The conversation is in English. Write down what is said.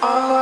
all